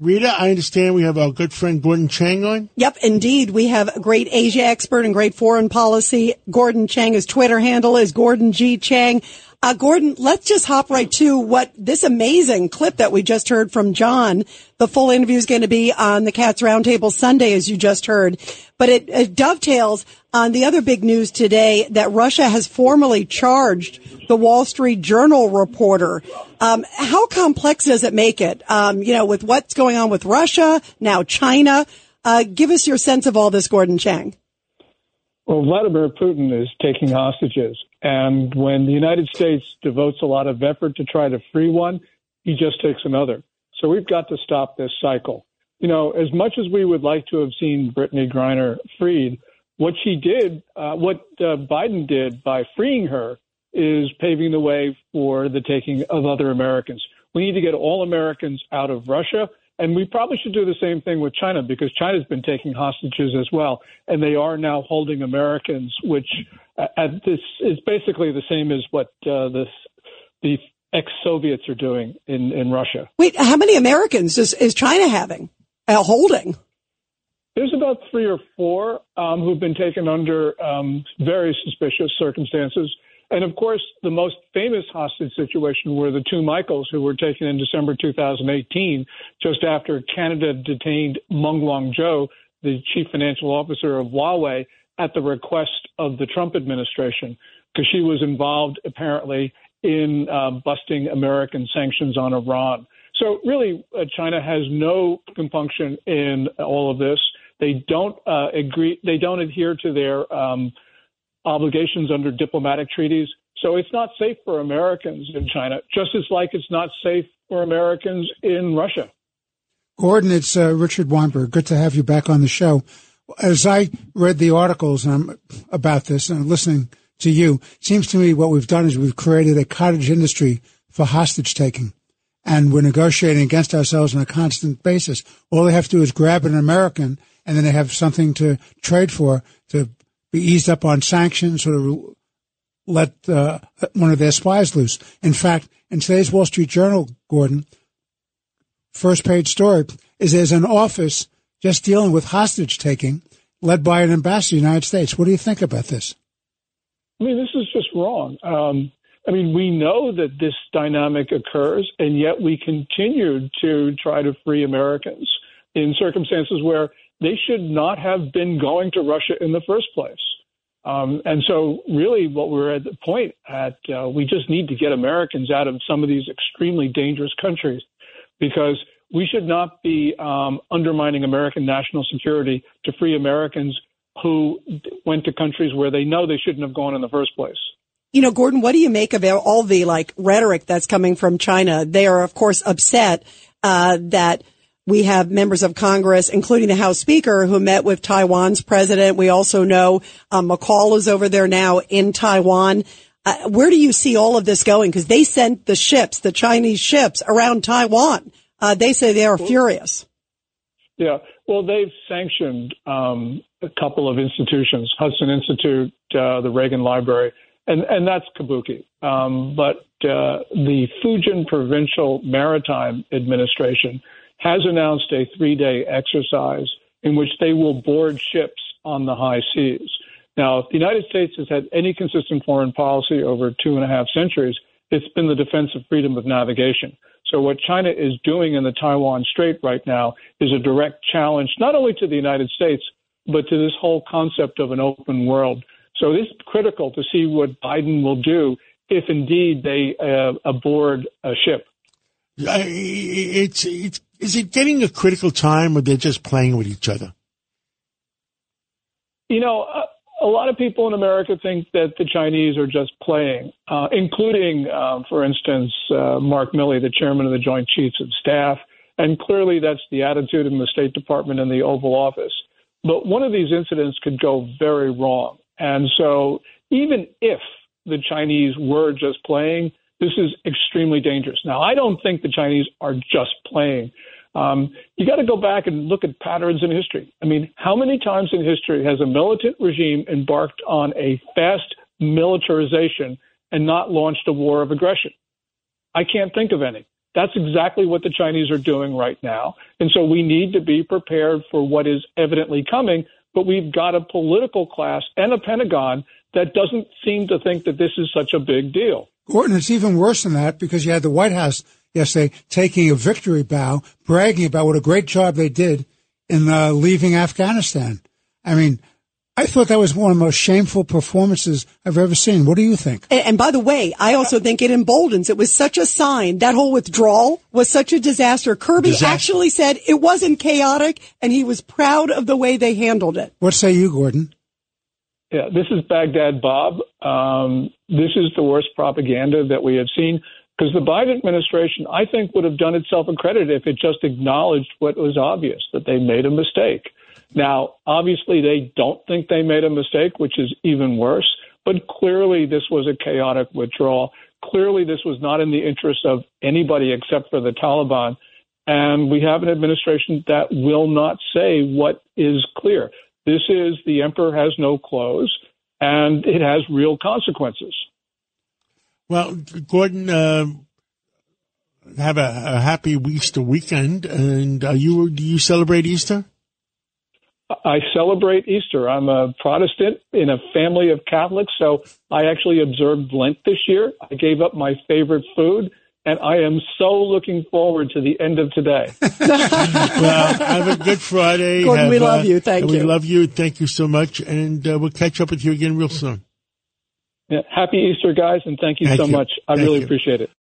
Rita, I understand we have our good friend Gordon Chang on. Yep, indeed. We have a great Asia expert and great foreign policy. Gordon Chang, his Twitter handle is Gordon G. Chang. Uh, Gordon, let's just hop right to what this amazing clip that we just heard from John. The full interview is going to be on the Cats Roundtable Sunday, as you just heard. But it, it dovetails on the other big news today that Russia has formally charged the Wall Street Journal reporter. Um, how complex does it make it? Um, you know, with what's going on with Russia, now China. Uh, give us your sense of all this, Gordon Chang. Well, Vladimir Putin is taking hostages. And when the United States devotes a lot of effort to try to free one, he just takes another. So we've got to stop this cycle. You know, as much as we would like to have seen Brittney Griner freed, what she did, uh, what uh, Biden did by freeing her, is paving the way for the taking of other Americans. We need to get all Americans out of Russia. And we probably should do the same thing with China because China's been taking hostages as well, and they are now holding Americans, which uh, this is basically the same as what uh, the the ex-Soviets are doing in in Russia. Wait, how many Americans is is China having uh, holding? There's about three or four um, who've been taken under um, very suspicious circumstances. And of course, the most famous hostage situation were the two Michaels who were taken in December 2018, just after Canada detained Meng Wanzhou, the chief financial officer of Huawei, at the request of the Trump administration, because she was involved apparently in uh, busting American sanctions on Iran. So really, uh, China has no compunction in all of this. They don't uh, agree. They don't adhere to their um, obligations under diplomatic treaties. So it's not safe for Americans in China, just as like it's not safe for Americans in Russia. Gordon, it's uh, Richard Weinberg. Good to have you back on the show. As I read the articles about this and listening to you, it seems to me what we've done is we've created a cottage industry for hostage taking. And we're negotiating against ourselves on a constant basis. All they have to do is grab an American and then they have something to trade for to be eased up on sanctions or to let uh, one of their spies loose. In fact, in today's Wall Street Journal, Gordon, first page story is there's an office just dealing with hostage taking led by an ambassador of the United States. What do you think about this? I mean, this is just wrong. Um, I mean, we know that this dynamic occurs, and yet we continue to try to free Americans in circumstances where they should not have been going to Russia in the first place. Um, and so, really, what we're at the point at, uh, we just need to get Americans out of some of these extremely dangerous countries because we should not be um, undermining American national security to free Americans who went to countries where they know they shouldn't have gone in the first place. You know, Gordon, what do you make of all the like rhetoric that's coming from China? They are, of course, upset uh, that we have members of Congress, including the House Speaker, who met with Taiwan's president. We also know um, McCaul is over there now in Taiwan. Uh, where do you see all of this going? Because they sent the ships, the Chinese ships, around Taiwan. Uh, they say they are furious. Yeah, well, they've sanctioned um, a couple of institutions, Hudson Institute, uh, the Reagan Library, and and that's kabuki. Um, but uh, the Fujian Provincial Maritime Administration has announced a three day exercise in which they will board ships on the high seas. Now, if the United States has had any consistent foreign policy over two and a half centuries, it's been the defense of freedom of navigation. So, what China is doing in the Taiwan Strait right now is a direct challenge not only to the United States, but to this whole concept of an open world. So, it is critical to see what Biden will do if indeed they uh, aboard a ship. It's, it's is it getting a critical time or they're just playing with each other? You know, a, a lot of people in America think that the Chinese are just playing, uh, including, uh, for instance, uh, Mark Milley, the chairman of the Joint Chiefs of Staff. And clearly that's the attitude in the State Department and the Oval Office. But one of these incidents could go very wrong. And so even if the Chinese were just playing, this is extremely dangerous. Now, I don't think the Chinese are just playing. Um, you got to go back and look at patterns in history. I mean, how many times in history has a militant regime embarked on a fast militarization and not launched a war of aggression? I can't think of any. That's exactly what the Chinese are doing right now. And so we need to be prepared for what is evidently coming. But we've got a political class and a Pentagon that doesn't seem to think that this is such a big deal. Gordon, it's even worse than that because you had the White House yesterday taking a victory bow, bragging about what a great job they did in uh, leaving Afghanistan. I mean, I thought that was one of the most shameful performances I've ever seen. What do you think? And, and, by the way, I also think it emboldens. It was such a sign. That whole withdrawal was such a disaster. Kirby disaster. actually said it wasn't chaotic and he was proud of the way they handled it. What say you, Gordon? Yeah, this is Baghdad Bob. Um, this is the worst propaganda that we have seen because the Biden administration, I think, would have done itself a credit if it just acknowledged what was obvious that they made a mistake. Now, obviously, they don't think they made a mistake, which is even worse. But clearly, this was a chaotic withdrawal. Clearly, this was not in the interest of anybody except for the Taliban. And we have an administration that will not say what is clear. This is the emperor has no clothes, and it has real consequences. Well, Gordon, uh, have a, a, happy Easter weekend. And you do you celebrate Easter? I celebrate Easter. I'm a Protestant in a family of Catholics, so I actually observed Lent this year. I gave up my favorite food, and I am so looking forward to the end of today. well, have a good Friday. Gordon, have, we love you. Thank uh, you. We love you. Thank you so much, and uh, we'll catch up with you again real soon. Yeah, happy Easter, guys, and thank you thank so you. much. I thank really you. appreciate it.